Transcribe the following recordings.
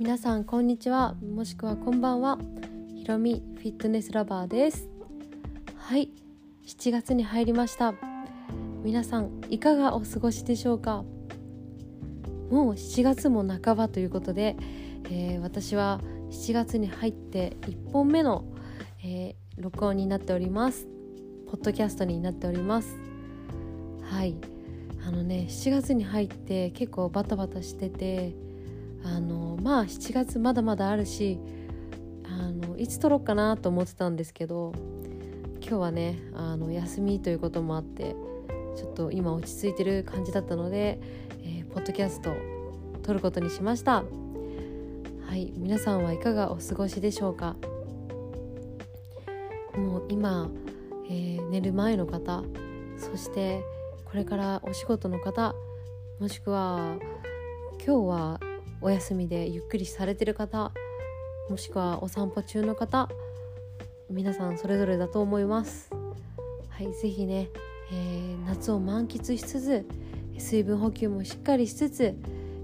皆さんこんにちは。もしくはこんばんは。ひろみフィットネスラバーです。はい。7月に入りました。皆さんいかがお過ごしでしょうか？もう7月も半ばということで、えー、私は7月に入って1本目の、えー、録音になっております。ポッドキャストになっております。はい。あのね7月に入って結構バタバタしててあのまあ7月まだまだあるしあのいつ撮ろうかなと思ってたんですけど今日はねあの休みということもあってちょっと今落ち着いてる感じだったので、えー、ポッドキャスト撮ることにしました。はい皆さんはいかがお過ごしでしょうか？もう今、えー、寝る前の方そしてこれからお仕事の方もしくは今日はお休みでゆっくりされてる方もしくはお散歩中の方皆さんそれぞれだと思います。はい是非ね、えー、夏を満喫しつつ水分補給もしっかりしつつ、え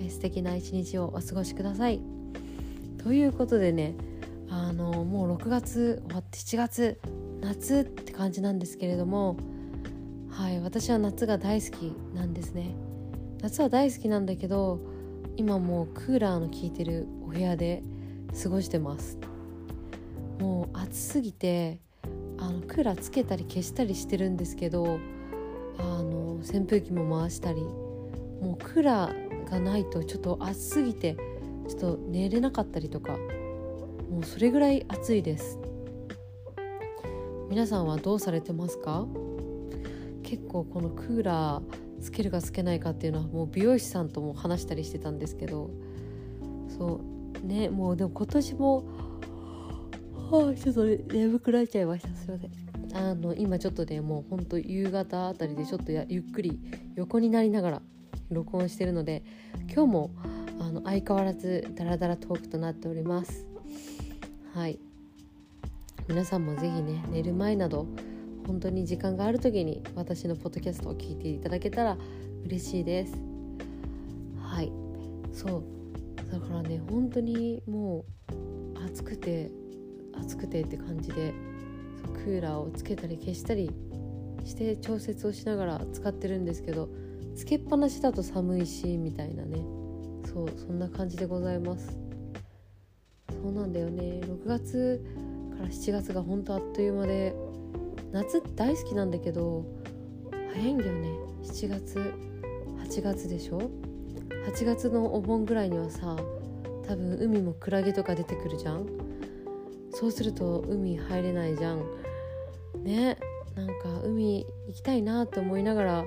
ー、素敵な一日をお過ごしください。ということでねあのもう6月終わって7月夏って感じなんですけれどもはい私は夏が大好きなんですね。夏は大好きなんだけど今もうクーラーの効いてるお部屋で過ごしてます。もう暑すぎてあのクーラーつけたり消したりしてるんですけどあの扇風機も回したりもうクーラーがないとちょっと暑すぎてちょっと寝れなかったりとかもうそれぐらい暑いです。皆さんはどうされてますか？結構このクーラーつけるかつけないかっていうのはもう美容師さんとも話したりしてたんですけどそうねもうでも今年もはあちょっと眠くなっちゃいました。すいません。あの今ちょっとねもうほんと夕方あたりでちょっとゆっくり横になりながら録音してるので今日もあの相変わらずダラダラトークとなっております。はい。皆さんも是非ね寝る前など本当に時間がある時に私のポッドキャストを聞いていただけたら嬉しいです。はい。そう。だからね本当にもう暑くて暑くてって感じでクーラーをつけたり消したりして調節をしながら使ってるんですけどつけっぱなしだと寒いしみたいなね。そうそんな感じでございます。そうなんだよね。6月から7月が本当あっという間で夏大好きなんだけど早いんだよね。7月8月でしょ？8月のお盆ぐらいにはさ多分海もクラゲとか出てくるじゃん？そうすると海入れないじゃん。ねなんか海行きたいなと思いながら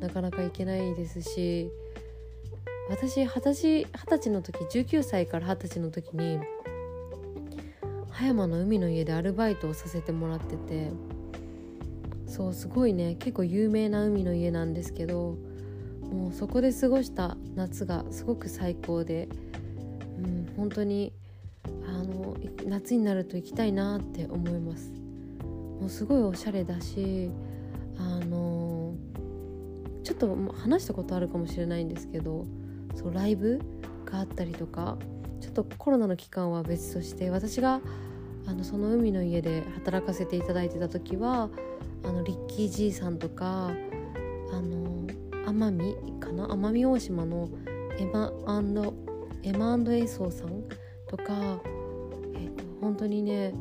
なかなか行けないですし私二十歳二十歳の時19歳から二十歳の時に葉山の海の家でアルバイトをさせてもらっててそうすごいね。結構有名な海の家なんですけどもうそこで過ごした夏がすごく最高で、うん、本当にあの夏になると行きたいなって思います。もうすごいおしゃれだしあのちょっと話したことあるかもしれないんですけどそうライブがあったりとかちょっとコロナの期間は別として私があのその海の家で働かせていただいてた時はあのリッキーじいさんとかあの奄美かな？奄美大島のエマエマエイソーさんとか、えーと、本当にね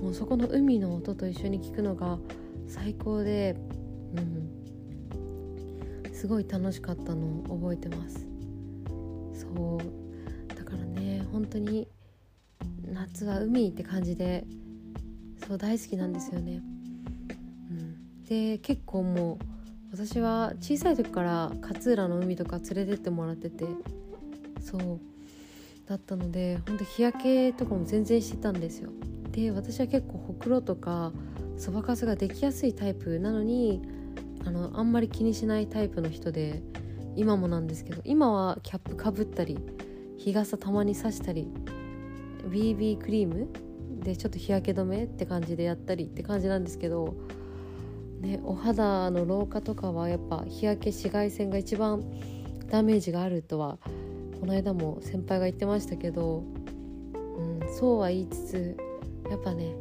もうそこの海の音と一緒に聞くのが最高で、うん、すごい楽しかったのを覚えてます。そう。だからね本当に夏は海って感じでそう大好きなんですよね。で結構もう私は小さい時から勝浦の海とか連れてってもらっててそうだったのでほんと日焼けとかも全然してたんですよ。で私は結構ほくろとかそばかすができやすいタイプなのにあのあんまり気にしないタイプの人で今もなんですけど今はキャップかぶったり日傘たまにさしたり BB クリームでちょっと日焼け止めって感じでやったりって感じなんですけどね、お肌の老化とかはやっぱ日焼け紫外線が一番ダメージがあるとはこの間も先輩が言ってましたけど、うん、そうは言いつつやっぱね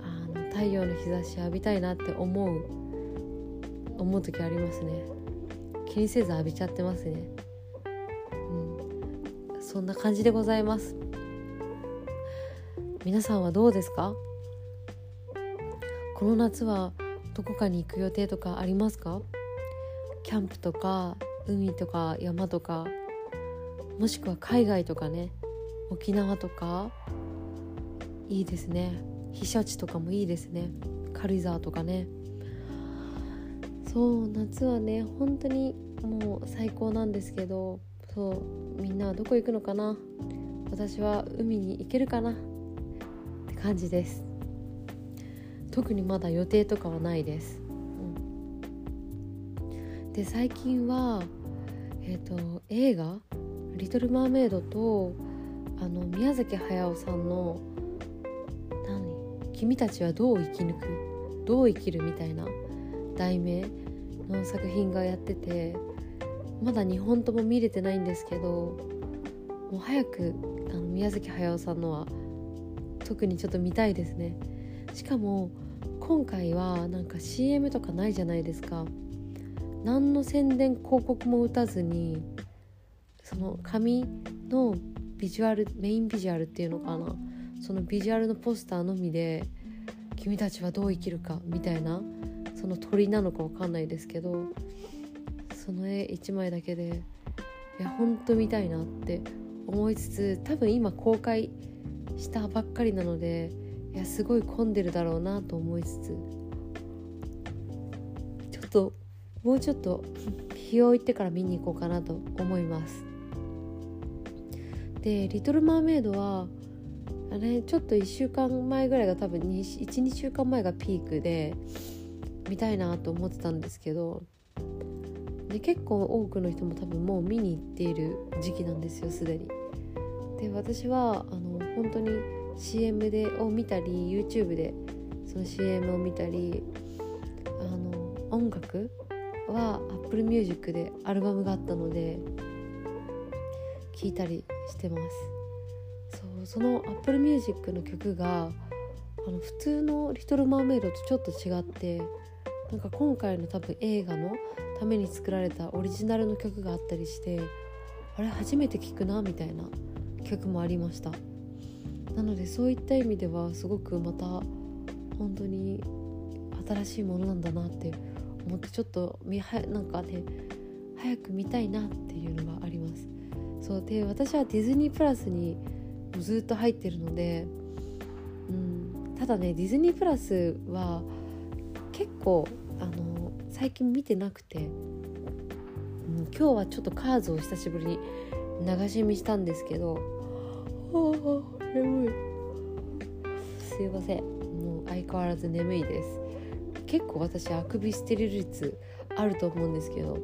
あの太陽の日差し浴びたいなって思う思う時ありますね。気にせず浴びちゃってますね。うん。そんな感じでございます。皆さんはどうですか？この夏はどこかに行く予定とかありますか？キャンプとか海とか山とかもしくは海外とかね沖縄とかいいですね。避暑地とかもいいですね。軽井沢とかね。そう夏はね本当にもう最高なんですけどそうみんなはどこ行くのかな？私は海に行けるかな？って感じです。特にまだ予定とかはないです、うん、で最近はえっ、ー、と映画「リトル・マーメイドと」あの宮崎駿さんの「何？君たちはどう生き抜く？どう生きる」みたいな題名の作品がやっててまだ2本とも見れてないんですけどもう早くあの宮崎駿さんのは特にちょっと見たいですね。しかも今回はなんか CM とかないじゃないですか。何の宣伝広告も打たずにその紙のビジュアルメインビジュアルっていうのかな。そのビジュアルのポスターのみで「君たちはどう生きるか」みたいなその鳥なのか分かんないですけどその絵1枚だけでいやほんと見たいなって思いつつ多分今公開したばっかりなのでいやすごい混んでるだろうなと思いつつちょっともうちょっと日を置いてから見に行こうかなと思いますで「リトル・マーメイドは」あれちょっと1週間前ぐらいが多分12週間前がピークで見たいなと思ってたんですけどで結構多くの人も多分もう見に行っている時期なんですよすでに。で私はあの本当に CM でを見たり YouTube でその CM を見たりあの音楽は Apple Music でアルバムがあったので聴いたりしてます。そうその Apple Music の曲があの普通の「リトル・マーメイド」とちょっと違ってなんか今回の多分映画のために作られたオリジナルの曲があったりしてあれ初めて聞くなみたいな曲もありました。なのでそういった意味ではすごくまた本当に新しいものなんだなって思ってちょっと見はなんかね早く見たいなっていうのがあります。そうで私はディズニープラスにずっと入ってるので、うん、ただねディズニープラスは結構あの最近見てなくて、うん、今日はちょっとカーズを久しぶりに流し見したんですけどああ眠い。すいません。もう相変わらず眠いです。結構私あくびしてる率あると思うんですけど。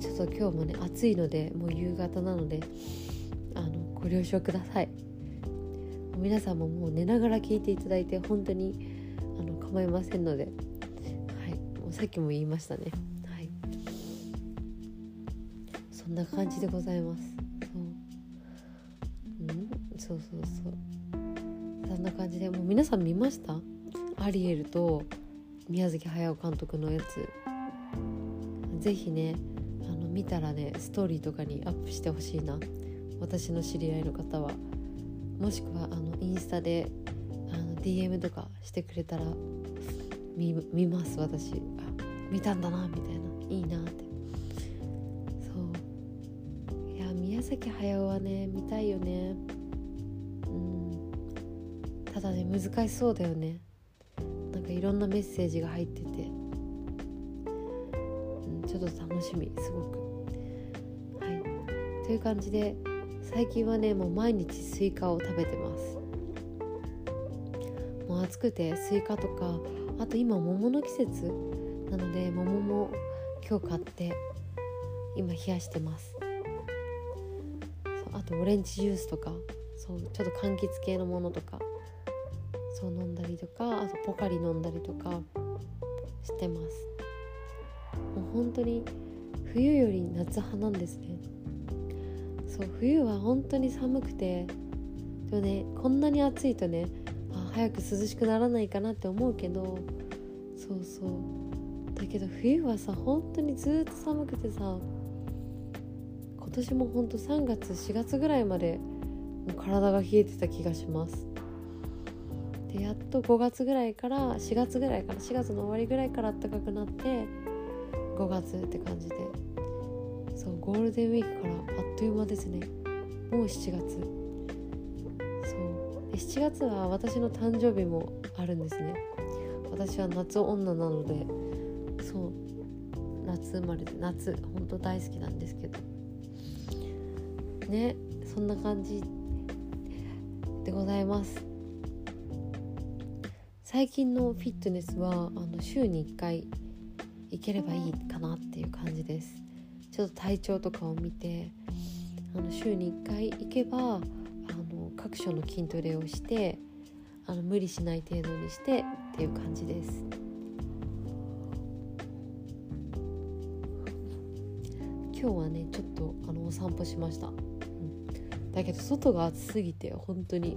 ちょっと今日もね暑いのでもう夕方なのであのご了承ください。皆さんももう寝ながら聞いていただいて本当にあの構いませんので、はい、もうさっきも言いましたね。はい、そんな感じでございます。そう,、そうそう。そんな感じでもう皆さん見ました？アリエルと宮崎駿監督のやつ。ぜひねあの見たらねストーリーとかにアップしてほしいな。私の知り合いの方は。もしくはあのインスタであの DM とかしてくれたら見見ます私。あ見たんだなみたいな。いいなって。そう。いや宮崎駿はね見たいよね。だね難しそうだよね。なんかいろんなメッセージが入ってて、うん、ちょっと楽しみすごく。はい。という感じで最近はねもう毎日スイカを食べてます。もう暑くてスイカとかあと今桃の季節。なので桃も今日買って今冷やしてます。あとオレンジジュースとか。そうちょっと柑橘系のものとか。そう飲んだりとかあとポカリ飲んだりとかしてます。もう本当に冬より夏派なんですね。そう冬は本当に寒くてでもねこんなに暑いとねあ早く涼しくならないかなって思うけどそうそう。だけど冬はさ本当にずっと寒くてさ今年も本当3月4月ぐらいまで体が冷えてた気がします。でやっと5月ぐらいから4月ぐらいから4月の終わりぐらいから暖かくなって5月って感じで。そうゴールデンウィークからあっという間ですね。もう7月。そう。で7月は私の誕生日もあるんですね。私は夏女なのでそう。夏生まれで夏本当大好きなんですけど。ねそんな感じでございます。最近のフィットネスはあの週に1回行ければいいかなっていう感じです。ちょっと体調とかを見てあの週に1回行けばあの各所の筋トレをしてあの無理しない程度にしてっていう感じです。今日はねちょっとあのお散歩しました、うん、だけど外が暑すぎて本当に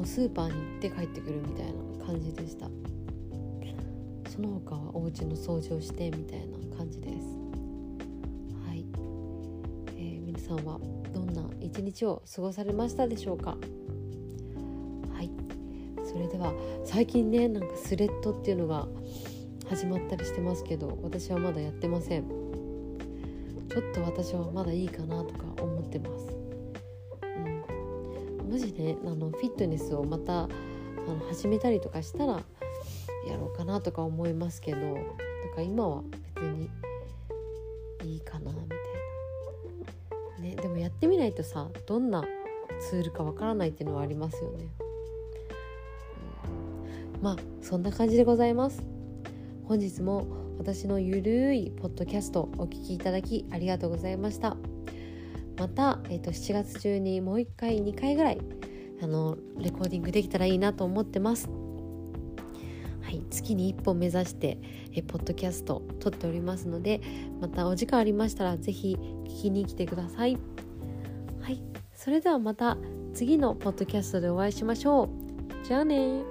もうスーパーに行って帰ってくるみたいな感じでした。その他はお家の掃除をしてみたいな感じです。はい、えー、皆さんはどんな一日を過ごされましたでしょうか？はい。それでは最近ねなんかスレッドっていうのが始まったりしてますけど私はまだやってません。ちょっと私はまだいいかなとか思ってます。もしねあのフィットネスをまたあの始めたりとかしたらやろうかなとか思いますけどなんか今は別にいいかなみたいな。ねでもやってみないとさどんなツールかわからないっていうのはありますよね、うん、まあそんな感じでございます。本日も私のゆるいポッドキャストお聴きいただきありがとうございました。また、えーと、7月中にもう1回2回ぐらいあのレコーディングできたらいいなと思ってます。はい、月に1本目指してえポッドキャスト撮っておりますのでまたお時間ありましたら是非聞きに来てください。はいそれではまた次のポッドキャストでお会いしましょう。じゃあね